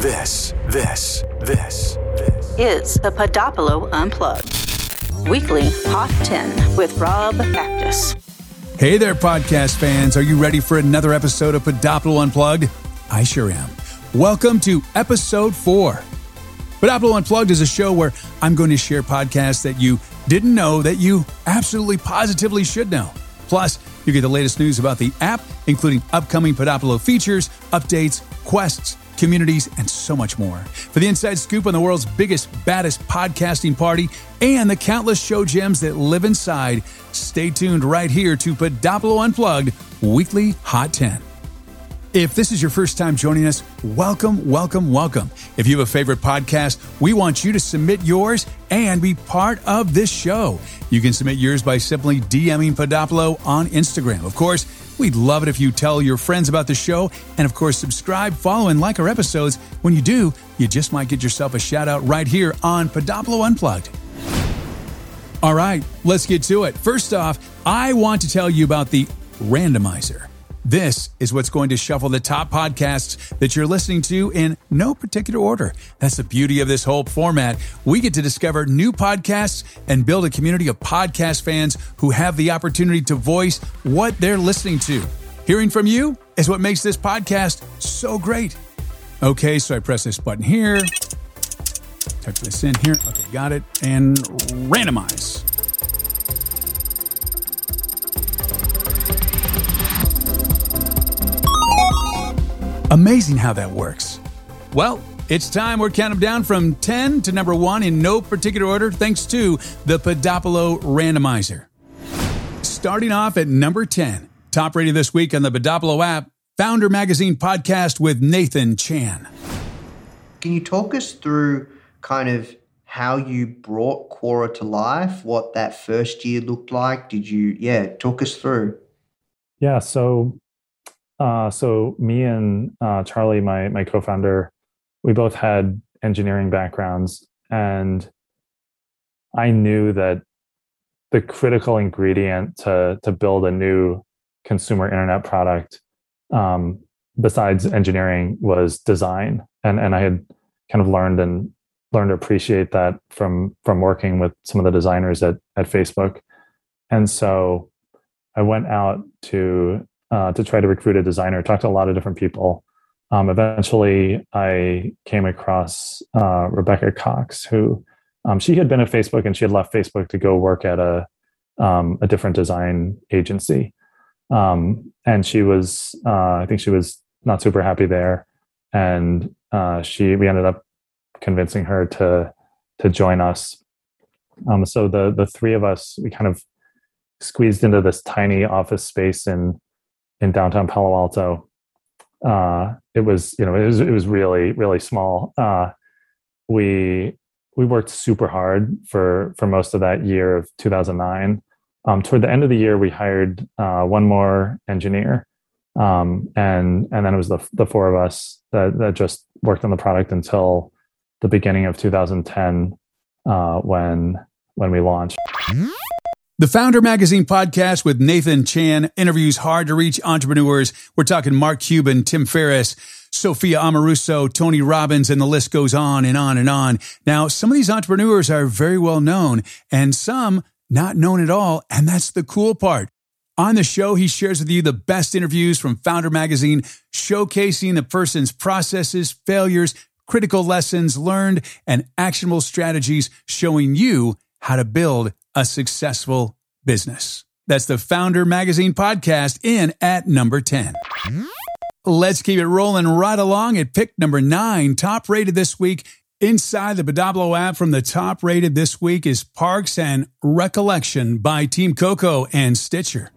This, this, this, this is the Podopolo Unplugged. Weekly Hot 10 with Rob Actis. Hey there, podcast fans. Are you ready for another episode of Podopolo Unplugged? I sure am. Welcome to episode four. Podopolo Unplugged is a show where I'm going to share podcasts that you didn't know that you absolutely positively should know. Plus, you get the latest news about the app, including upcoming Podopolo features, updates, quests, communities, and so much more. For the inside scoop on the world's biggest, baddest podcasting party and the countless show gems that live inside, stay tuned right here to Podopolo Unplugged Weekly Hot 10. If this is your first time joining us, welcome, welcome, welcome. If you have a favorite podcast, we want you to submit yours and be part of this show. You can submit yours by simply DMing Podopolo on Instagram. Of course, we'd love it if you tell your friends about the show and, of course, subscribe, follow, and like our episodes. When you do, you just might get yourself a shout out right here on Podopolo Unplugged. All right, let's get to it. First off, I want to tell you about the randomizer. This is what's going to shuffle the top podcasts that you're listening to in no particular order. That's the beauty of this whole format. We get to discover new podcasts and build a community of podcast fans who have the opportunity to voice what they're listening to. Hearing from you is what makes this podcast so great. Okay, so I press this button here, touch this in here. Okay, got it. And randomize. Amazing how that works. Well, it's time. We're counting down from 10 to number one in no particular order, thanks to the Podopolo Randomizer. Starting off at number 10, top rated this week on the Podopolo app, Foundr Magazine podcast with Nathan Chan. Can you talk us through kind of how you brought Quora to life, what that first year looked like? Did you, yeah, talk us through? Yeah, so uh, so me and uh, Charlie, my my co-founder, we both had engineering backgrounds, and I knew that the critical ingredient to to build a new consumer internet product, um, besides engineering, was design, and and I had kind of learned and learned to appreciate that from from working with some of the designers at at Facebook, and so I went out to uh, to try to recruit a designer. Talked to a lot of different people. Um, eventually, I came across uh, Rebekah Cox, who um, she had been at Facebook and she had left Facebook to go work at a um, a different design agency. Um, and she was, uh, I think she was not super happy there. And uh, she, we ended up convincing her to to join us. Um, so the the three of us, we kind of squeezed into this tiny office space in in downtown Palo Alto. Uh, it was, you know, it was, it was really, really small. Uh, we, we worked super hard for, for most of that year of 2009. Um, toward the end of the year, we hired uh, one more engineer. Um, and, and then it was the, the four of us that, that just worked on the product until the beginning of 2010, uh, when, when we launched. The Foundr Magazine podcast with Nathan Chan interviews hard to reach entrepreneurs. We're talking Mark Cuban, Tim Ferriss, Sophia Amoruso, Tony Robbins, and the list goes on and on and on. Now, some of these entrepreneurs are very well known and some not known at all. And that's the cool part. On the show, he shares with you the best interviews from Foundr Magazine, showcasing the person's processes, failures, critical lessons learned, and actionable strategies showing you how to build a successful business. That's the Foundr Magazine podcast in at number 10. Let's keep it rolling right along at pick number nine, top rated this week. Inside the Podopolo app from the top rated this week is Parks and Recollection by Team Coco and Stitcher.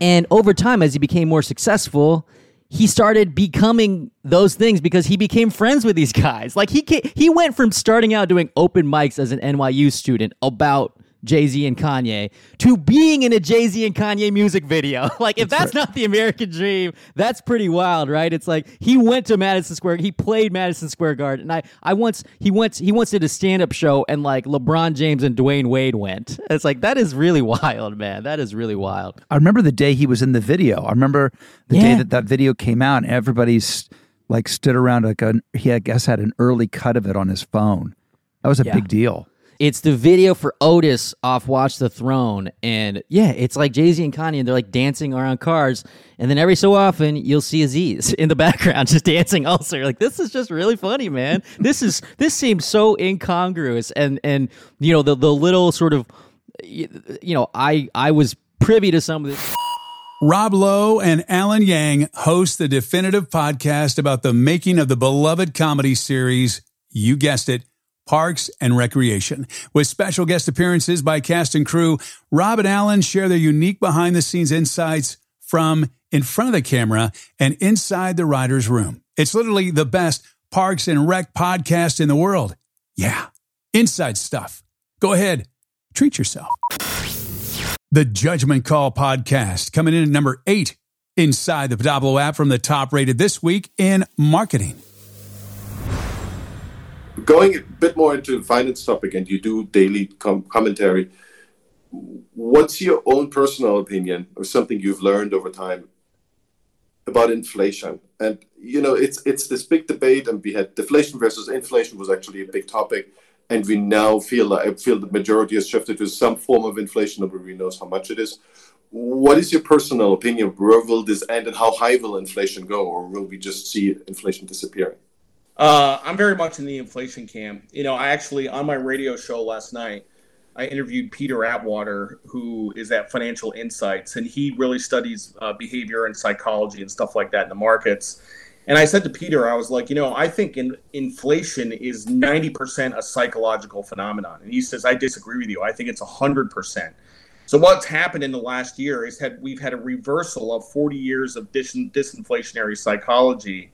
And over time, as he became more successful, he started becoming those things because he became friends with these guys. Like he he went from starting out doing open mics as an NYU student about Jay Z and Kanye to being in a Jay Z and Kanye music video. like, if that's, that's right. not the American dream, that's pretty wild, right? It's like he went to Madison Square, he played Madison Square Garden, and I, I once he went he once did a stand up show, and like LeBron James and Dwyane Wade went. It's like that is really wild, man. That is really wild. I remember the day he was in the video. I remember the yeah. day that that video came out, and everybody's like stood around like a he I guess had an early cut of it on his phone. That was a Yeah. big deal. It's the video for Otis off Watch the Throne. And yeah, it's like Jay Z and Kanye, and they're like dancing around cars. And then every so often, you'll see Aziz in the background just dancing also. You're like, this is just really funny, man. This is, this seems so incongruous. And, and, you know, the, the little sort of, you know, I, I was privy to some of this. Rob Lowe and Alan Yang host the definitive podcast about the making of the beloved comedy series, you guessed it, Parks and Recreation. With special guest appearances by cast and crew, Rob and Alan share their unique behind the scenes insights from in front of the camera and inside the writer's room. It's literally the best Parks and Rec podcast in the world. Yeah, inside stuff. Go ahead, treat yourself. The Judgment Call podcast coming in at number eight inside the Podopolo app from the top rated this week in marketing. Going a bit more into the finance topic and you do daily com- commentary what's your own personal opinion or something you've learned over time about inflation? And you know it's it's this big debate and we had deflation versus inflation was actually a big topic and we now feel I feel the majority has shifted to some form of inflation nobody knows how much it is. What is your personal opinion? Where will this end and how high will inflation go or will we just see inflation disappearing Uh, I'm very much in the inflation camp. You know, I actually on my radio show last night, I interviewed Peter Atwater, who is at Financial Insights, and he really studies uh, behavior and psychology and stuff like that in the markets. And I said to Peter, I was like, you know, I think in, inflation is 90% a psychological phenomenon. And he says, I disagree with you. I think it's 100%. So what's happened in the last year is that we've had a reversal of 40 years of dis- disinflationary psychology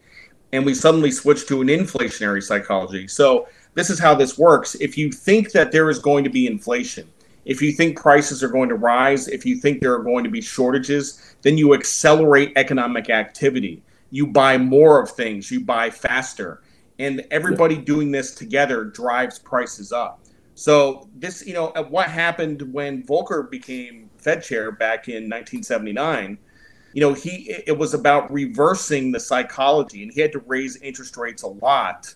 and we suddenly switch to an inflationary psychology. So this is how this works. If you think that there is going to be inflation, if you think prices are going to rise, if you think there are going to be shortages, then you accelerate economic activity. You buy more of things, you buy faster. And everybody doing this together drives prices up. So this, you know, what happened when Volcker became Fed chair back in 1979? You know he it was about reversing the psychology and he had to raise interest rates a lot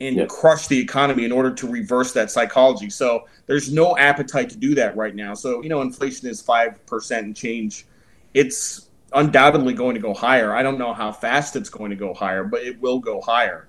and Yeah. crush the economy in order to reverse that psychology. So there's no appetite to do that right now. So you know inflation is 5% and change it's undoubtedly going to go higher. I don't know how fast it's going to go higher but it will go higher.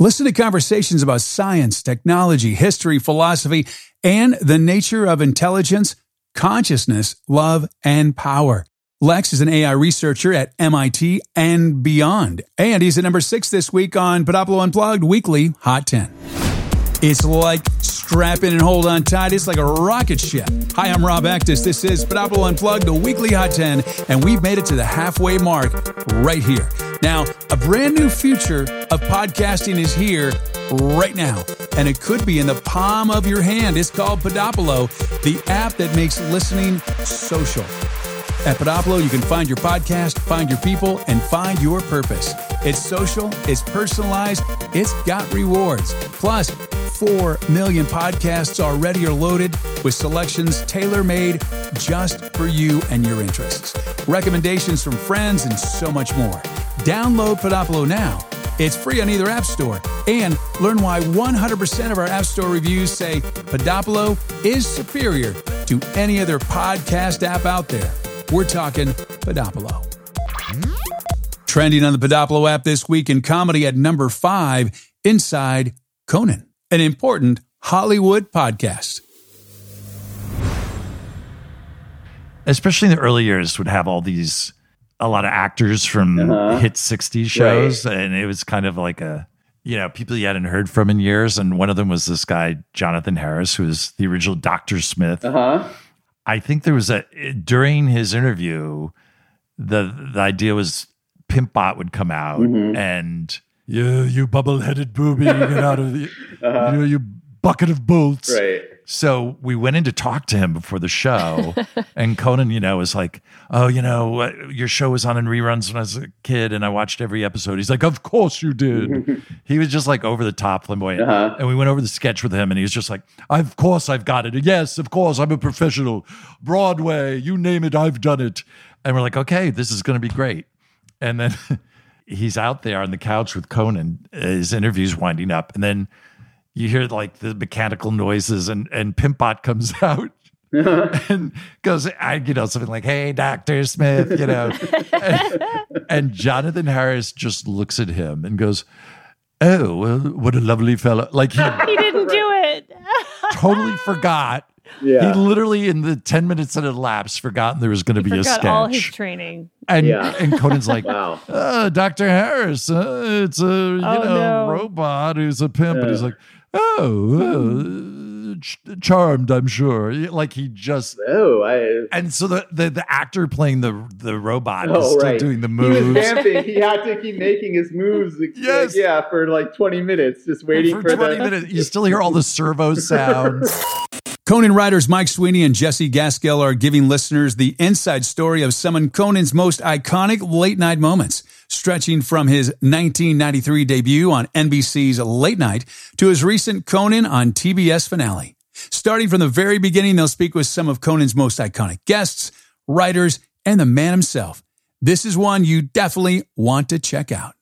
Listen to conversations about science, technology, history, philosophy, and the nature of intelligence, consciousness, love, and power. Lex is an AI researcher at MIT and beyond. And he's at number six this week on Podopolo Unplugged Weekly Hot 10. It's like strap in and hold on tight. It's like a rocket ship. Hi, I'm Rob Actis. This is Podopolo Unplugged, the weekly Hot 10, and we've made it to the halfway mark right here. Now, a brand new future of podcasting is here right now, and it could be in the palm of your hand. It's called Podopolo, the app that makes listening social. At Podopolo, you can find your podcast, find your people, and find your purpose. It's social, it's personalized, it's got rewards. Plus, 4 million podcasts already are loaded with selections tailor made just for you and your interests. Recommendations from friends and so much more. Download Podopolo now. It's free on either app store. And learn why 100% of our app store reviews say Podopolo is superior to any other podcast app out there. We're talking Podopolo. Trending on the Podopolo app this week in comedy at number five, Inside Conan, an important Hollywood podcast. especially in the early years, would have all these a lot of actors from Uh-huh. hit '60s shows, and it was kind of like a you know people you hadn't heard from in years. And one of them was this guy Jonathan Harris, who was the original Doctor Smith. Uh huh. I think there was a during his interview, the the idea was Pimp Bot would come out Mhm. and you you bubble headed booby, get out of the Uh-huh. you, you bucket of bolts. Right. So we went in to talk to him before the show, and Conan, you know, was like, "Oh, you know, uh, your show was on in reruns when I was a kid, and I watched every episode." He's like, "Of course you did." he was just like over the top flamboyant, Uh-huh. and we went over the sketch with him, and he was just like, "Of course I've got it. Yes, of course I'm a professional. Broadway, you name it, I've done it." And we're like, "Okay, this is going to be great." And then he's out there on the couch with Conan. His interview's winding up, and then you hear like the mechanical noises, and and Pimpbot comes out. and goes, I, you know, something like, "Hey, Doctor Smith," you know, and, and Jonathan Harris just looks at him and goes, "Oh, well, what a lovely fellow!" Like he He didn't do it. totally forgot. Yeah. He literally, in the ten minutes that had elapsed, forgotten there was going to be a sketch. all his training. and Yeah. and Conan's like, Wow. uh, Dr. Harris, uh, it's a you Oh, know no. robot who's a pimp, and he's like, oh, uh, ch- charmed, I'm sure. Like he just. Oh, I. And so the, the the actor playing the the robot is Oh, still right. doing the moves. He was vamping. He had to keep making his moves. like, Yes. yeah, for like 20 minutes, just waiting for for, 20 the. minutes. You still hear all the servo sounds. Conan writers Mike Sweeney and Jesse Gaskell are giving listeners the inside story of some of Conan's most iconic late night moments, stretching from his 1993 debut on NBC's Late Night to his recent Conan on TBS finale. Starting from the very beginning, they'll speak with some of Conan's most iconic guests, writers, and the man himself. This is one you definitely want to check out.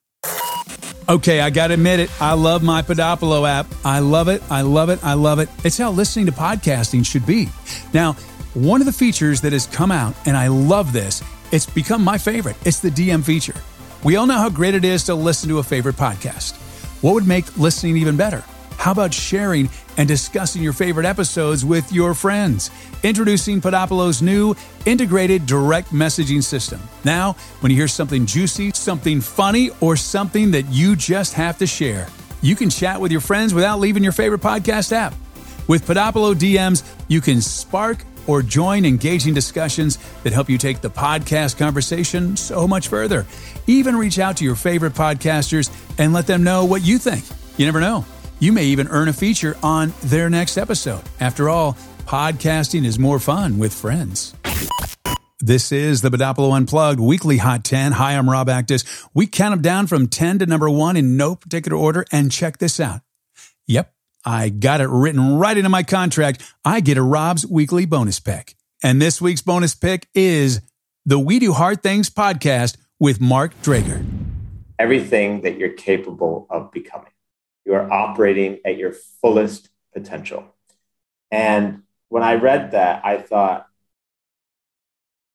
Okay, I gotta admit it. I love my Podopolo app. I love it. I love it. I love it. It's how listening to podcasting should be. Now, one of the features that has come out, and I love this, it's become my favorite. It's the DM feature. We all know how great it is to listen to a favorite podcast. What would make listening even better? How about sharing and discussing your favorite episodes with your friends? Introducing Podopolo's new integrated direct messaging system. Now, when you hear something juicy, something funny, or something that you just have to share, you can chat with your friends without leaving your favorite podcast app. With Podopolo DMs, you can spark or join engaging discussions that help you take the podcast conversation so much further. Even reach out to your favorite podcasters and let them know what you think. You never know. You may even earn a feature on their next episode. After all, podcasting is more fun with friends. This is the Podopolo Unplugged Weekly Hot 10. Hi, I'm Rob Actis. We count them down from 10 to number one in no particular order. And check this out. Yep, I got it written right into my contract. I get a Rob's Weekly bonus pick. And this week's bonus pick is the We Do Hard Things podcast with Mark Drager. Everything that you're capable of becoming. You are operating at your fullest potential. And when I read that, I thought,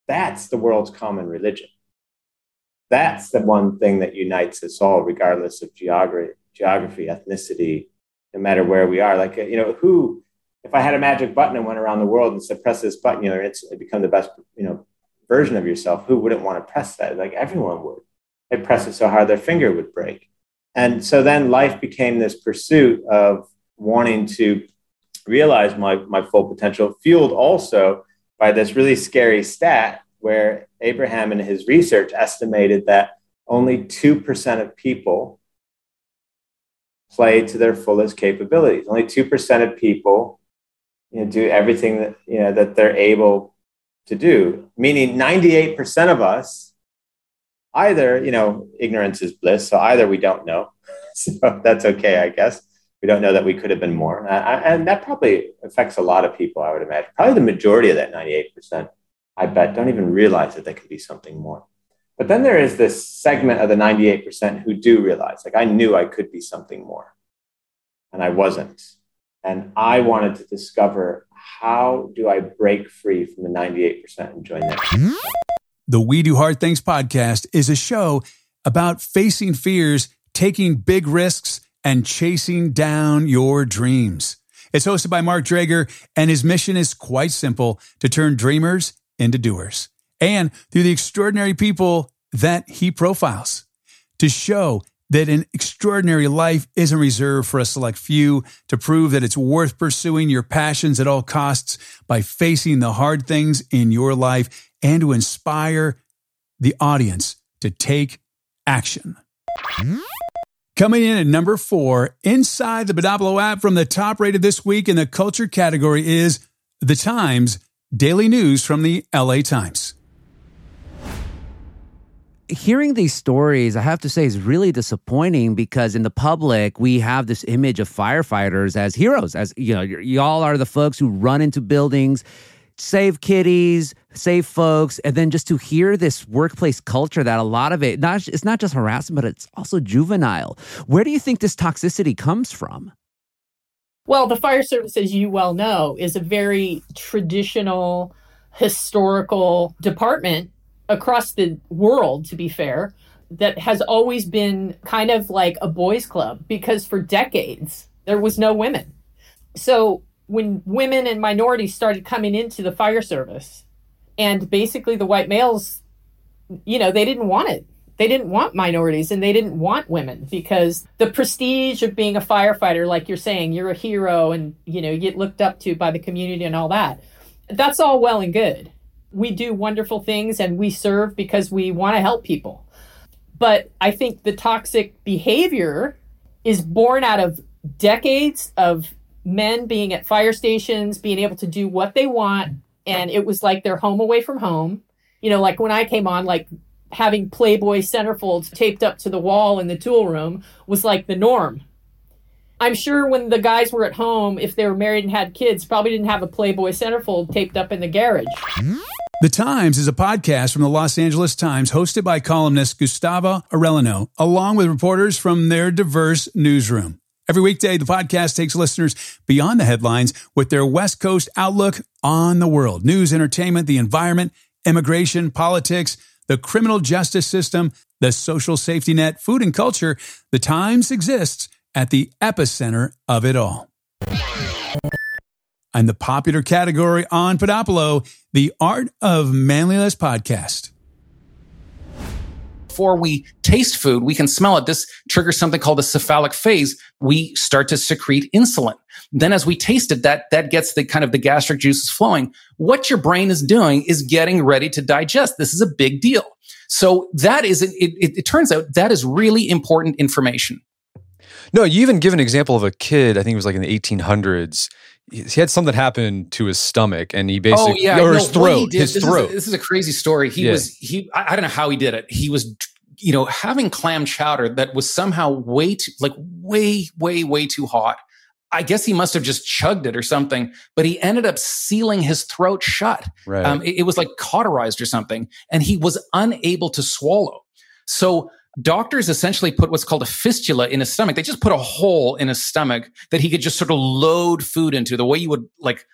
that's the world's common religion. That's the one thing that unites us all, regardless of geography, geography, ethnicity, no matter where we are. Like, you know, who, if I had a magic button and went around the world and said, press this button, you know, it's it become the best, you know, version of yourself, who wouldn't want to press that? Like everyone would. They'd press it so hard their finger would break. And so then life became this pursuit of wanting to realize my, my full potential, fueled also by this really scary stat where Abraham in his research estimated that only 2% of people play to their fullest capabilities. Only 2% of people you know, do everything that, you know, that they're able to do, meaning 98% of us either, you know, ignorance is bliss. So either we don't know. So that's okay, I guess. We don't know that we could have been more. Uh, and that probably affects a lot of people, I would imagine. Probably the majority of that 98%, I bet, don't even realize that they could be something more. But then there is this segment of the 98% who do realize, like, I knew I could be something more, and I wasn't. And I wanted to discover how do I break free from the 98% and join that. The We Do Hard Things podcast is a show about facing fears, taking big risks, and chasing down your dreams. It's hosted by Mark Drager, and his mission is quite simple to turn dreamers into doers. And through the extraordinary people that he profiles, to show that an extraordinary life isn't reserved for a select few, to prove that it's worth pursuing your passions at all costs by facing the hard things in your life, and to inspire the audience to take action. Coming in at number four, inside the Podopolo app from the top rated this week in the culture category is The Times Daily News from the LA Times. Hearing these stories, I have to say, is really disappointing because in the public, we have this image of firefighters as heroes, as you know, y- y'all are the folks who run into buildings, save kitties, save folks, and then just to hear this workplace culture that a lot of it not it's not just harassment, but it's also juvenile. Where do you think this toxicity comes from? Well, the fire service, as you well know, is a very traditional, historical department across the world, to be fair, that has always been kind of like a boys' club because for decades there was no women. So when women and minorities started coming into the fire service, and basically the white males, you know, they didn't want it. They didn't want minorities and they didn't want women because the prestige of being a firefighter like you're saying you're a hero and you know you get looked up to by the community and all that. That's all well and good we do wonderful things and we serve because we want to help people but i think the toxic behavior is born out of decades of men being at fire stations being able to do what they want and it was like their home away from home you know like when i came on like having Playboy centerfolds taped up to the wall in the tool room was like the norm. I'm sure when the guys were at home, if they were married and had kids, probably didn't have a Playboy centerfold taped up in the garage. The Times is a podcast from the Los Angeles Times hosted by columnist Gustavo Arellano, along with reporters from their diverse newsroom. Every weekday, the podcast takes listeners beyond the headlines with their West Coast outlook on the world news, entertainment, the environment, immigration, politics the criminal justice system, the social safety net, food and culture, the Times exists at the epicenter of it all. And the popular category on Podopolo, the Art of Manliness podcast before we taste food, we can smell it. This triggers something called the cephalic phase. We start to secrete insulin. Then as we taste it, that, that gets the kind of the gastric juices flowing. What your brain is doing is getting ready to digest. This is a big deal. So that is, it, it, it turns out that is really important information. No, you even give an example of a kid, I think it was like in the 1800s. He had something happen to his stomach and he basically, oh, yeah. or no, his throat, his this throat. Is a, this is a crazy story. He Yeah. was, he, I, I don't know how he did it. He was, you know, having clam chowder that was somehow way too, like way, way, way too hot. I guess he must have just chugged it or something, but he ended up sealing his throat shut. Right. Um, it, it was like cauterized or something, and he was unable to swallow. So doctors essentially put what's called a fistula in his stomach. They just put a hole in his stomach that he could just sort of load food into the way you would like,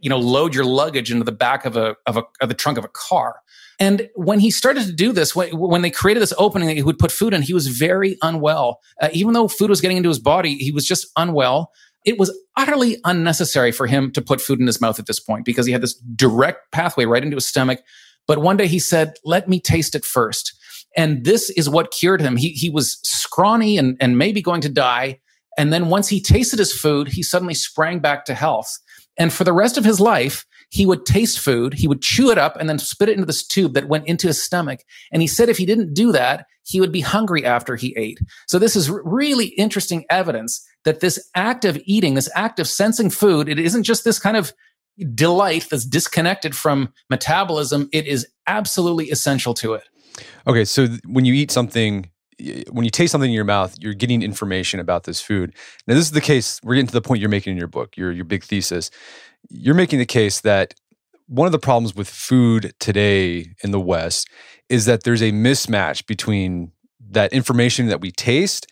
you know, load your luggage into the back of a of a of the trunk of a car. And when he started to do this, when, they created this opening that he would put food in, he was very unwell. Uh, even though food was getting into his body, he was just unwell. It was utterly unnecessary for him to put food in his mouth at this point because he had this direct pathway right into his stomach. But one day he said, Let me taste it first. And this is what cured him. He, he was scrawny and, and maybe going to die. And then once he tasted his food, he suddenly sprang back to health. And for the rest of his life, he would taste food, he would chew it up and then spit it into this tube that went into his stomach. And he said if he didn't do that, he would be hungry after he ate. So this is really interesting evidence that this act of eating, this act of sensing food, it isn't just this kind of delight that's disconnected from metabolism. It is absolutely essential to it. Okay, so th- when you eat something, when you taste something in your mouth, you're getting information about this food. Now, this is the case. We're getting to the point you're making in your book, your your big thesis. You're making the case that one of the problems with food today in the West is that there's a mismatch between that information that we taste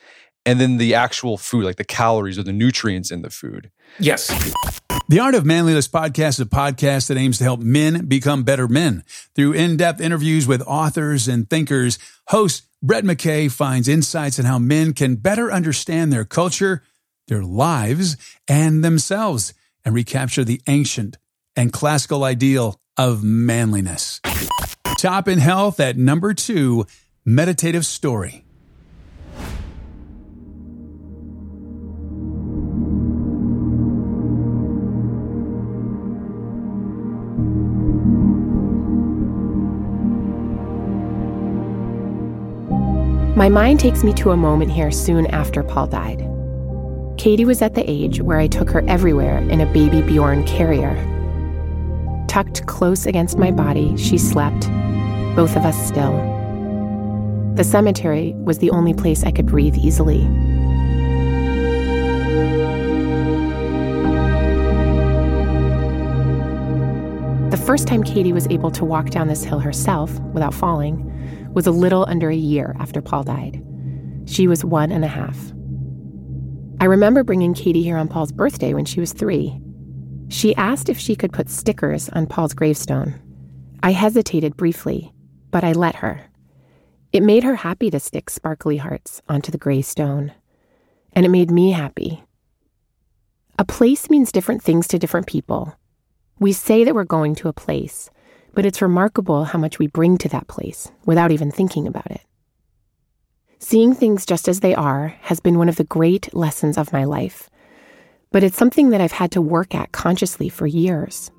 and then the actual food, like the calories or the nutrients in the food. Yes. The Art of Manliness podcast is a podcast that aims to help men become better men. Through in-depth interviews with authors and thinkers, host Brett McKay finds insights on how men can better understand their culture, their lives, and themselves, and recapture the ancient and classical ideal of manliness. Top in health at number two, meditative story. My mind takes me to a moment here soon after Paul died. Katie was at the age where I took her everywhere in a baby Bjorn carrier. Tucked close against my body, she slept, both of us still. The cemetery was the only place I could breathe easily. The first time Katie was able to walk down this hill herself without falling was a little under a year after Paul died. She was one and a half. I remember bringing Katie here on Paul's birthday when she was three. She asked if she could put stickers on Paul's gravestone. I hesitated briefly, but I let her. It made her happy to stick sparkly hearts onto the gray stone, and it made me happy. A place means different things to different people. We say that we're going to a place, but it's remarkable how much we bring to that place without even thinking about it. Seeing things just as they are has been one of the great lessons of my life, but it's something that I've had to work at consciously for years.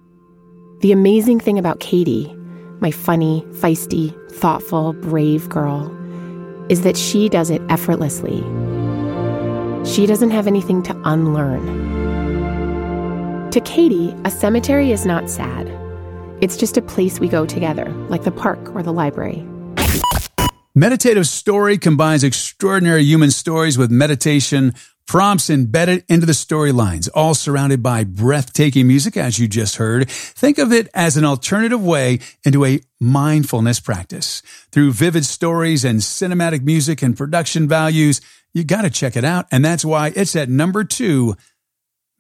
The amazing thing about Katie, my funny, feisty, thoughtful, brave girl, is that she does it effortlessly. She doesn't have anything to unlearn. To Katie, a cemetery is not sad. It's just a place we go together, like the park or the library. Meditative Story combines extraordinary human stories with meditation, prompts embedded into the storylines, all surrounded by breathtaking music, as you just heard. Think of it as an alternative way into a mindfulness practice. Through vivid stories and cinematic music and production values, you got to check it out. And that's why it's at number two,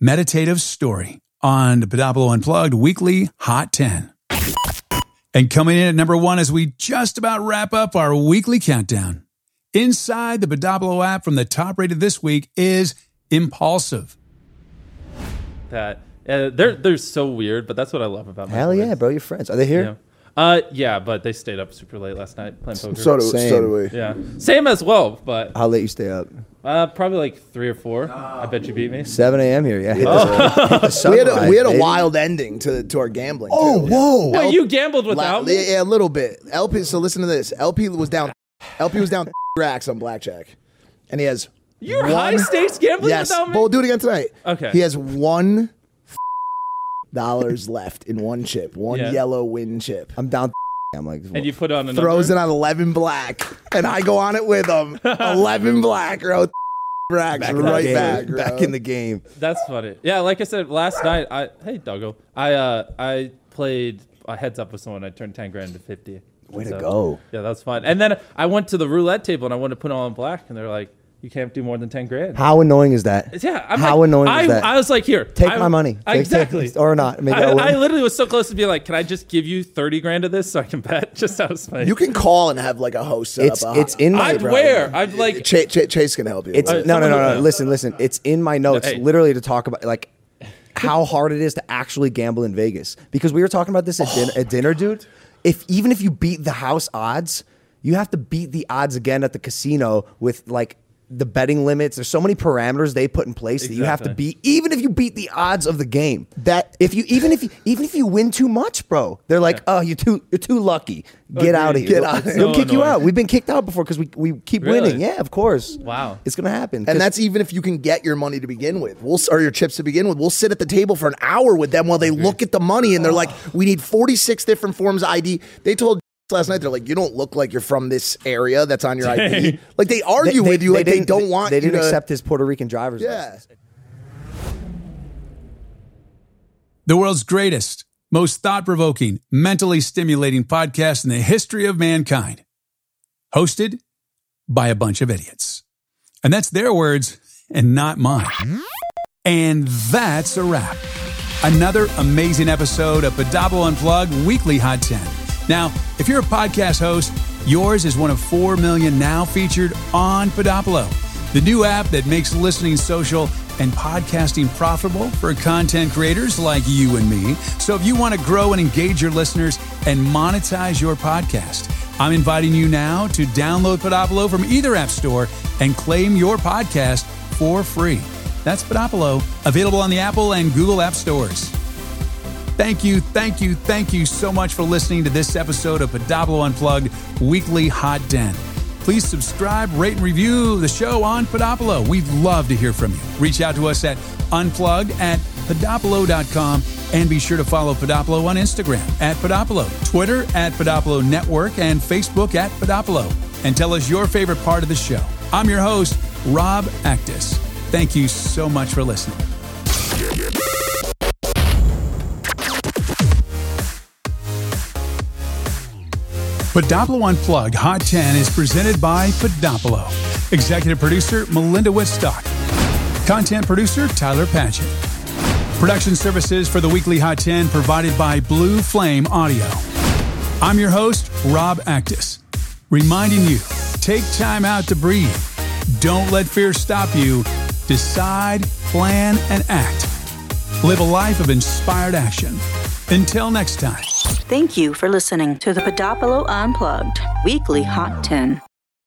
Meditative Story on the Podopolo Unplugged Weekly Hot 10. And coming in at number one as we just about wrap up our weekly countdown. Inside the Podopolo app from the top rated this week is Impulsive. That uh, they're they're so weird, but that's what I love about. Hell yeah, bro! Your friends are they here? Yeah. Uh, yeah, but they stayed up super late last night playing poker. So do- so Same. do we. Yeah, same as well, but How late you stay up? uh, probably like three or four. I bet you beat me. 7 a.m. here. Yeah, hit the, Oh. hit the we had a, sunrise, we had a baby. wild ending to to our gambling. Oh, too. whoa. Wait, you gambled without La- me? Yeah, a little bit. LP. So listen to this. LP was down. LP was down racks on blackjack, and he has. You're one- high stakes gambling yes, without me? but we'll do it again tonight. Okay. He has one dollars left in one chip, one Yeah. yellow win chip. I'm down. I'm like, And you put on a throws it on eleven black, and I go on it with him. eleven black, bro. Racks Back in the right game. back, bro. Back in the game. That's funny. Yeah, like I said last night, I hey Doggo, I uh I played a heads up with someone. I turned ten grand to fifty. Way to go. Yeah, that's fun. And then I went to the roulette table and I wanted to put it all in black, and they're like, you can't do more than ten grand. How annoying is that? Yeah, I'm How like, annoying I, is that? I was like, here, Take I- my money. Take- take- exactly, or not. Maybe I, I literally was so close to being like, can I just give you thirty grand of this so I can bet? Just out of spite. You can call and have like a host set It's up. it's in my. I'd wear. I'd like. Ch- Ch- Chase can help you. It's Alright, no, no, no, someone no. Listen, listen. It's in my notes, Hey. literally to talk about like how hard it is to actually gamble in Vegas. Because we were talking about this at, din- oh at dinner, dude. If even if you beat the house odds, you have to beat the odds again at the casino with like the betting limits. There's so many parameters they put in place that you have to beat, even if you beat the odds of the game. That if you even if you even if you win too much, bro, they're like, oh, you're too you're too lucky. Get out of here. Get out of They'll, here. they'll So kick you out. We've been kicked out before because we we keep Really? winning. Yeah, of course. Wow. It's gonna happen. And that's even if you can get your money to begin with. We'll or your chips to begin with. We'll sit at the table for an hour with them while they look at the money and they're like, "We need 46 different forms of ID." They told last night they're like, "You don't look like you're from this area that's on your ID." Like they argue with you like they didn't- don't want They didn't to accept his Puerto Rican driver's Yeah. license. The world's greatest, most thought provoking, mentally stimulating podcast in the history of mankind. Hosted by a bunch of idiots. And that's their words and not mine. And that's a wrap. Another amazing episode of Podopolo Unplugged Weekly Hot 10. Now, if you're a podcast host, yours is one of 4 million now featured on Podopolo, the new app that makes listening social and podcasting profitable for content creators like you and me. So if you want to grow and engage your listeners and monetize your podcast, I'm inviting you now to download Podopolo from either app store and claim your podcast for free. That's Podopolo, available on the Apple and Google App Stores. Thank you, thank you, thank you so much for listening to this episode of Podopolo Unplugged Weekly Hot 10. Please subscribe, rate, and review the show on Podopolo. We'd love to hear from you. Reach out to us at unplugged at podopolo.com and be sure to follow Podopolo on Instagram at Podopolo, Twitter at Podopolo Network, and Facebook at Podopolo. And tell us your favorite part of the show. I'm your host, Rob Actis. Thank you so much for listening. Podopolo Unplugged Hot 10 is presented by Podopolo. Executive producer Melinda Wittstock. Content producer Tyler Patchett. Production services for the weekly Hot 10 provided by Blue Flame Audio. I'm your host, Rob Actis, reminding you take time out to breathe. Don't let fear stop you. Decide, plan, and act. Live a life of inspired action. Until next time. Thank you for listening to the Podopolo Unplugged Weekly Hot 10.